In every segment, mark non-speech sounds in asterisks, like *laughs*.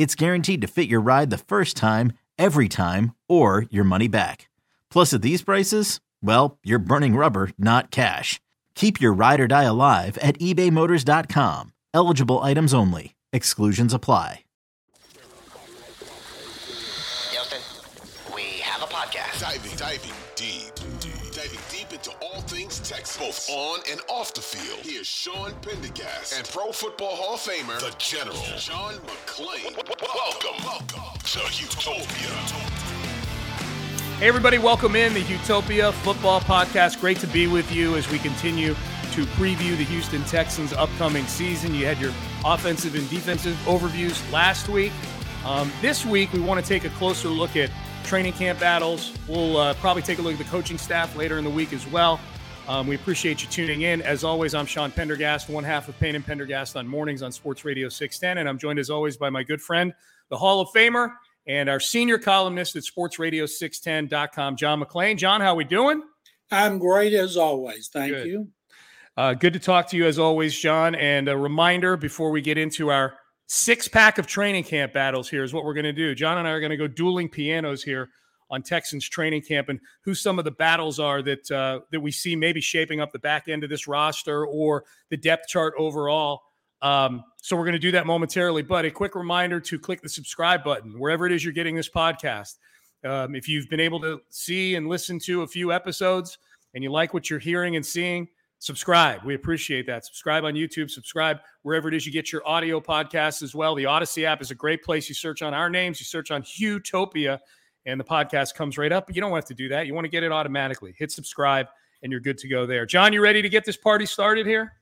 it's guaranteed to fit your ride the first time, every time, or your money back. Plus, at these prices, well, you're burning rubber, not cash. Keep your ride or die alive at ebaymotors.com. Eligible items only. Exclusions apply. Houston, we have a podcast. Diving, diving deep, deep, diving deep into all things Texas, both on and off the field. Here's Sean Pendergast and Pro Football Hall of Famer, the General, John McClain. Welcome, welcome to Houtopia. Hey, everybody, welcome in the Houtopia Football Podcast. Great to be with you as we continue to preview the Houston Texans' upcoming season. You had your offensive and defensive overviews last week. Um, this week, we want to take a closer look at training camp battles. We'll uh, probably take a look at the coaching staff later in the week as well. Um, we appreciate you tuning in. As always, I'm Sean Pendergast, one half of Payne and Pendergast on mornings on Sports Radio 610. And I'm joined as always by my good friend, the Hall of Famer, and our senior columnist at sportsradio610.com, John McClain. John, how are we doing? I'm great as always. Thank Good. you. Uh, good to talk to you as always, John. And a reminder before we get into our six pack of training camp battles here is what we're going to do. John and I are going to go dueling pianos here on Texans training camp and who some of the battles are that uh, that we see maybe shaping up the back end of this roster or the depth chart overall. Um, so we're going to do that momentarily. But a quick reminder to click the subscribe button wherever it is you're getting this podcast. Um, if you've been able to see and listen to a few episodes and you like what you're hearing and seeing, subscribe. We appreciate that. Subscribe on YouTube, subscribe wherever it is you get your audio podcasts as well. The Audacy app is a great place. You search on our names, you search on Houtopia, and the podcast comes right up. But you don't have to do that. You want to get it automatically. Hit subscribe, and you're good to go there. John, you ready to get this party started here?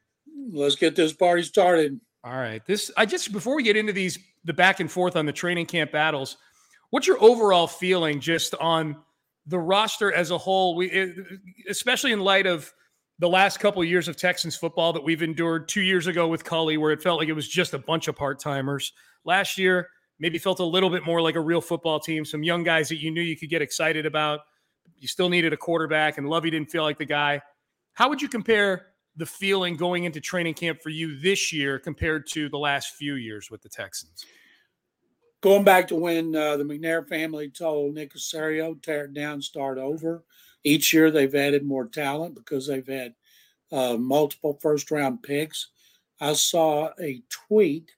Let's get this party started. All right. This I just before we get into these the back and forth on the training camp battles, what's your overall feeling just on the roster as a whole? We eh, especially in light of the last couple of years of Texans football that we've endured. Two years ago with Culley, where it felt like it was just a bunch of part timers. Last year, maybe felt a little bit more like a real football team. Some young guys that you knew you could get excited about. You still needed a quarterback, and Lovie didn't feel like the guy. How would you compare the feeling going into training camp for you this year compared to the last few years with the Texans? Going back to when uh, the McNair family told Nick Caserio, tear it down, start over. Each year they've added more talent because they've had uh, multiple first round picks. I saw a tweet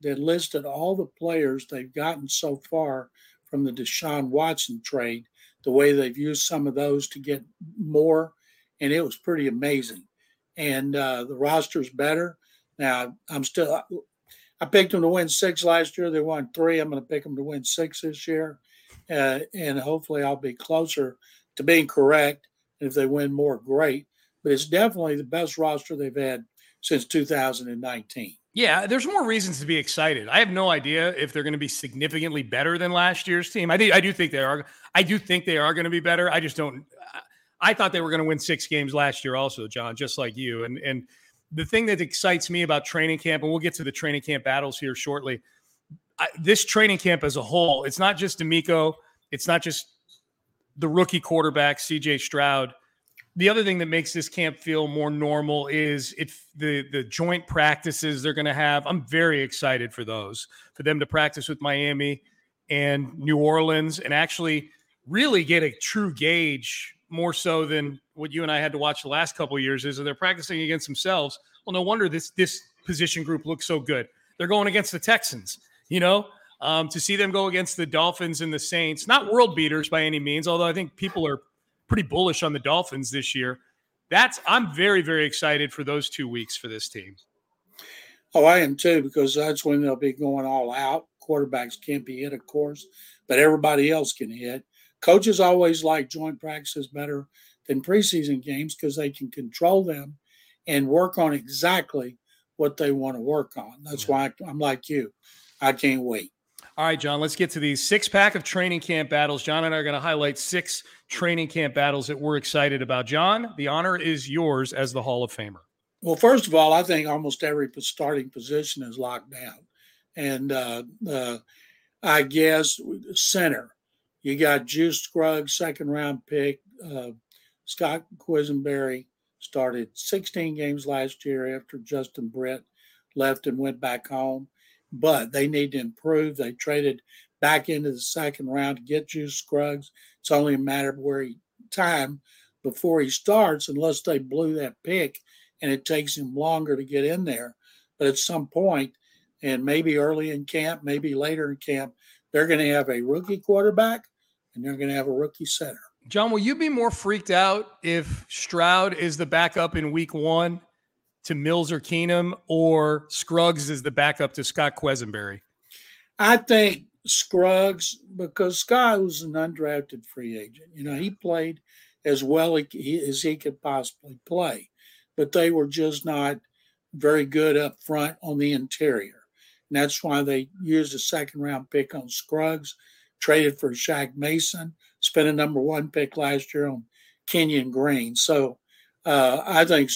that listed all the players they've gotten so far from the Deshaun Watson trade, the way they've used some of those to get more, and it was pretty amazing. And uh, the roster's better. Now, I'm still, I picked them to win six last year. They won three. I'm going to pick them to win six this year. Uh, and hopefully I'll be closer to being correct. And if they win more, great. But it's definitely the best roster they've had since 2019. Yeah, there's more reasons to be excited. I have no idea if they're going to be significantly better than last year's team. I think I do think they are. I do think they are going to be better. I just don't. I thought they were going to win six games last year, also, John, just like you. And and the thing that excites me about training camp, and we'll get to the training camp battles here shortly. I, this training camp as a whole, it's not just DeMeco, it's not just the rookie quarterback C.J. Stroud the other thing that makes this camp feel more normal is if the the joint practices they're going to have. I'm very excited for those for them to practice with Miami and New Orleans and actually really get a true gauge more so than what you and I had to watch the last couple years is that they're practicing against themselves. Well, no wonder this this position group looks so good. They're going against the Texans, you know. Um, to see them go against the Dolphins and the Saints, not world beaters by any means, although I think people are pretty bullish on the Dolphins this year. That's I'm very very excited for those two weeks for this team. Oh, I am too because that's when they'll be going all out. Quarterbacks can't be hit, of course, but everybody else can hit. Coaches always like joint practices better than preseason games because they can control them and work on exactly what they want to work on. That's why I'm like you. I can't wait. All right, John, let's get to these six pack of training camp battles. John and I are going to highlight six training camp battles that we're excited about. John, the honor is yours as the Hall of Famer. Well, first of all, I think almost every starting position is locked down. And uh, uh, I guess center, you got Juice Scruggs, second round pick. Uh, Scott Quessenberry started 16 games last year after Justin Britt left and went back home. But they need to improve. They traded back into the second round to get Juice Scruggs. It's only a matter of where he time before he starts, unless they blew that pick and it takes him longer to get in there. But at some point, and maybe early in camp, maybe later in camp, they're going to have a rookie quarterback and they're going to have a rookie center. John, will you be more freaked out if Stroud is the backup in week one to Mills or Keenum or Scruggs is the backup to Scott Quessenberry? I think Scruggs, because Scott was an undrafted free agent. You know, he played as well as he could possibly play but they were just not very good up front on the interior. And that's why they used a second round pick on Scruggs, traded for Shaq Mason, spent a number one pick last year on Kenyon Green. So uh, I think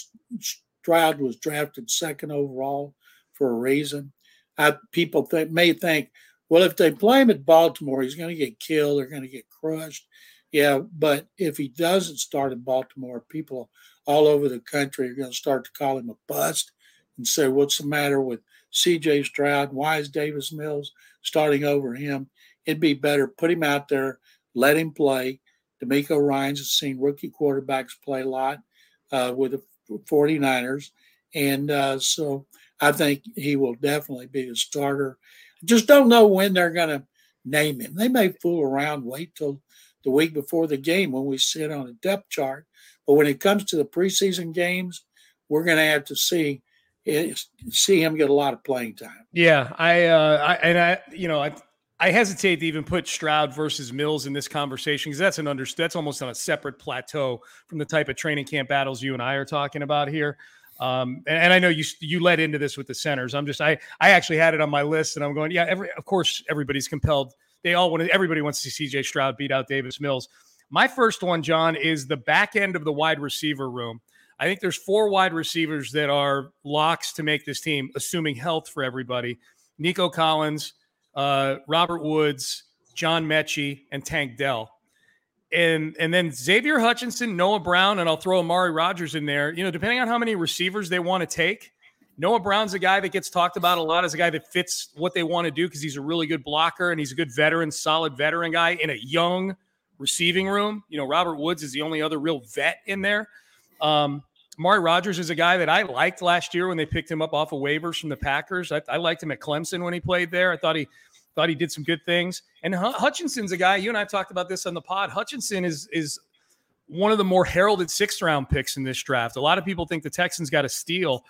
Stroud was drafted second overall for a reason. I, people think, may think, well, if they play him at Baltimore, he's going to get killed. They're going to get crushed. Yeah, but if he doesn't start in Baltimore, people all over the country are going to start to call him a bust and say, what's the matter with CJ Stroud? Why is Davis Mills starting over him? It'd be better put him out there, let him play. DeMeco Ryans has seen rookie quarterbacks play a lot uh, with the 49ers. And uh, so I think he will definitely be a starter. Just don't know when they're going to name him. They may fool around, wait till the week before the game when we sit on a depth chart but when it comes to the preseason games, we're going to have to see eh, see him get a lot of playing time. Yeah, I, uh, I and I, you know, I. I hesitate to even put Stroud versus Mills in this conversation because that's an under that's almost on a separate plateau from the type of training camp battles you and I are talking about here. Um, and, and, I know you you led into this with the centers. I'm just I I actually had it on my list, and I'm going yeah. Every of course everybody's compelled. They all want everybody wants to see C.J. Stroud beat out Davis Mills. My first one, John, is the back end of the wide receiver room. I think there's four wide receivers that are locks to make this team, assuming health for everybody. Nico Collins, uh, Robert Woods, John Metchie, and Tank Dell. And and then Xavier Hutchinson, Noah Brown, and I'll throw Amari Rogers in there. You know, depending on how many receivers they want to take. Noah Brown's a guy that gets talked about a lot as a guy that fits what they want to do because he's a really good blocker and he's a good veteran, solid veteran guy in a young – receiving room. You know, Robert Woods is the only other real vet in there. Um, Mari Rogers is a guy that I liked last year when they picked him up off of waivers from the Packers. I, I liked him at Clemson when he played there. I thought he thought he did some good things. And Hutchinson's a guy. You and I talked about this on the pod. Hutchinson is is one of the more heralded sixth round picks in this draft. A lot of people think the Texans got a steal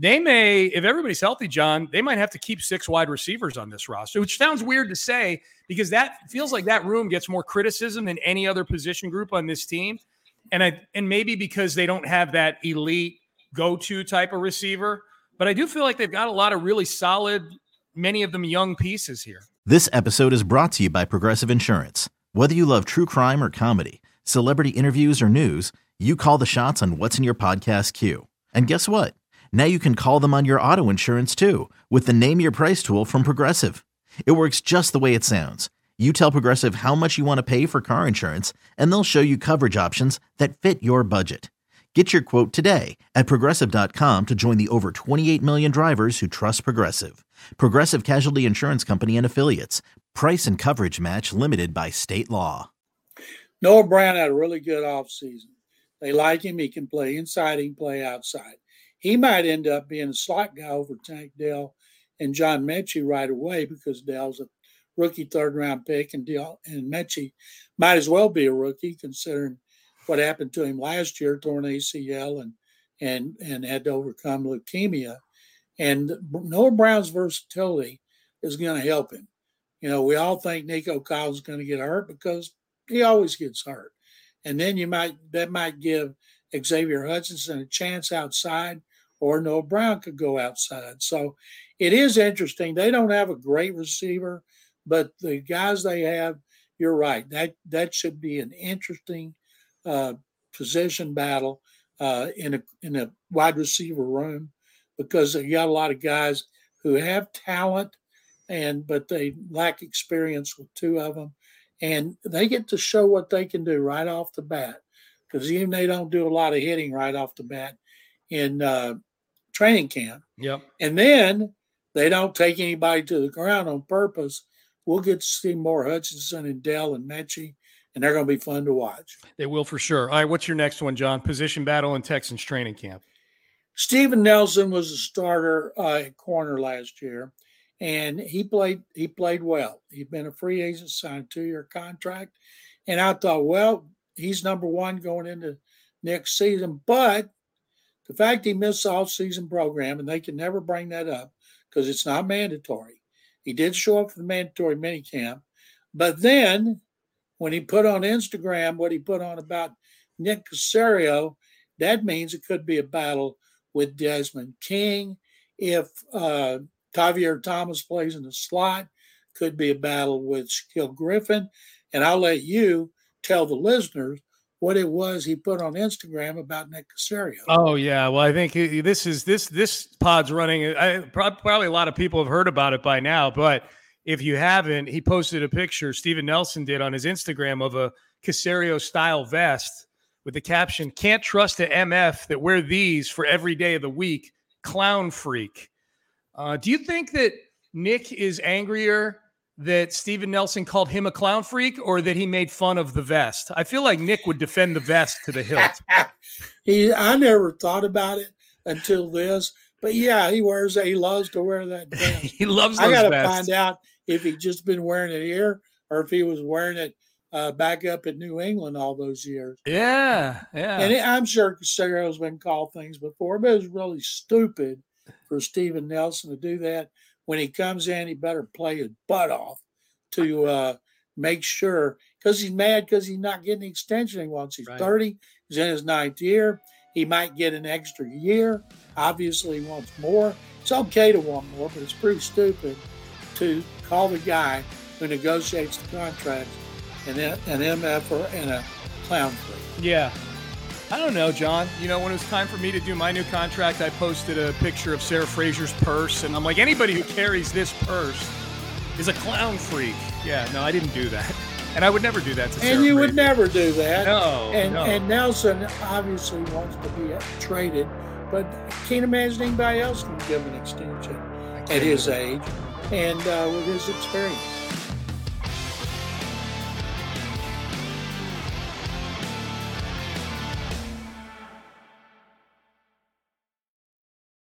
they may, if everybody's healthy, John, they might have to keep six wide receivers on this roster, which sounds weird to say because that feels like that room gets more criticism than any other position group on this team. And I and maybe because they don't have that elite go-to type of receiver, but I do feel like they've got a lot of really solid, many of them young pieces here. This episode is brought to you by Progressive Insurance. Whether you love true crime or comedy, celebrity interviews or news, you call the shots on what's in your podcast queue. And guess what? Now you can call them on your auto insurance too with the Name Your Price tool from Progressive. It works just the way it sounds. You tell Progressive how much you want to pay for car insurance, and they'll show you coverage options that fit your budget. Get your quote today at progressive.com to join the over 28 million drivers who trust Progressive. Progressive Casualty Insurance Company and Affiliates. Price and coverage match limited by state law. Noah Brown had a really good offseason. They like him. He can play inside, he can play outside he might end up being a slot guy over Tank Dell and John Metchie right away because Dell's a rookie third round pick, and Dell and Metchie might as well be a rookie considering what happened to him last year, torn ACL and and and had to overcome leukemia. And Noah Brown's versatility is going to help him. You know, we all think Nico Collins is going to get hurt because he always gets hurt. And then you might that might give Xavier Hutchinson a chance outside, or Noah Brown could go outside. So it is interesting. They don't have a great receiver, but the guys they have, you're right. That that should be an interesting uh, position battle uh, in a in a wide receiver room because you got a lot of guys who have talent and but they lack experience with two of them and they get to show what they can do right off the bat because even they don't do a lot of hitting right off the bat in uh, training camp. Yep. And then they don't take anybody to the ground on purpose. We'll get to see more Hutchinson and Dell and Metchie, and they're going to be fun to watch. They will for sure. All right, what's your next one, John? Position battle in Texans training camp. Steven Nelson was a starter uh, at corner last year, and he played he played well. He'd been a free agent, signed a two year contract, and I thought, well, he's number one going into next season. But the fact he missed the off-season program, and they can never bring that up because it's not mandatory. He did show up for the mandatory minicamp, but then when he put on Instagram what he put on about Nick Caserio, that means it could be a battle with Desmond King. If uh, Tavierre Thomas plays in the slot, could be a battle with Skill Griffin. And I'll let you tell the listeners what it was he put on Instagram about Nick Caserio. Oh yeah, well I think this is this this pod's running. I, probably a lot of people have heard about it by now, but if you haven't, he posted a picture. Steven Nelson did on his Instagram of a Caserio style vest with the caption "Can't trust a MF that wear these for every day of the week." Clown freak. Uh, do you think that Nick is angrier that Steven Nelson called him a clown freak or that he made fun of the vest? I feel like Nick would defend the vest to the hilt. *laughs* he, I never thought about it until this, but yeah, he wears it. He loves to wear that *laughs* vest. he loves. I got to find out if he just been wearing it here or if he was wearing it uh, back up in New England all those years. Yeah, yeah. And it, I'm sure Caserio's been called things before, but it was really stupid for Steven Nelson to do that when he comes in, he better play his butt off to uh, make sure because he's mad because he's not getting the extension he wants. He's right. 30, he's in his ninth year. He might get an extra year. Obviously, he wants more. It's okay to want more, but it's pretty stupid to call the guy who negotiates the contract an, an MF and a clown freak. Yeah, I don't know, John. You know, when it was time for me to do my new contract, I posted a picture of Sarah Fraser's purse, and I'm like, anybody who carries this purse is a clown freak. Yeah, no, I didn't do that. *laughs* And I would never do that to Sarah And you would never do that. No and, no. and Nelson obviously wants to be traded, but I can't imagine anybody else can give an extension at his age and uh, with his experience.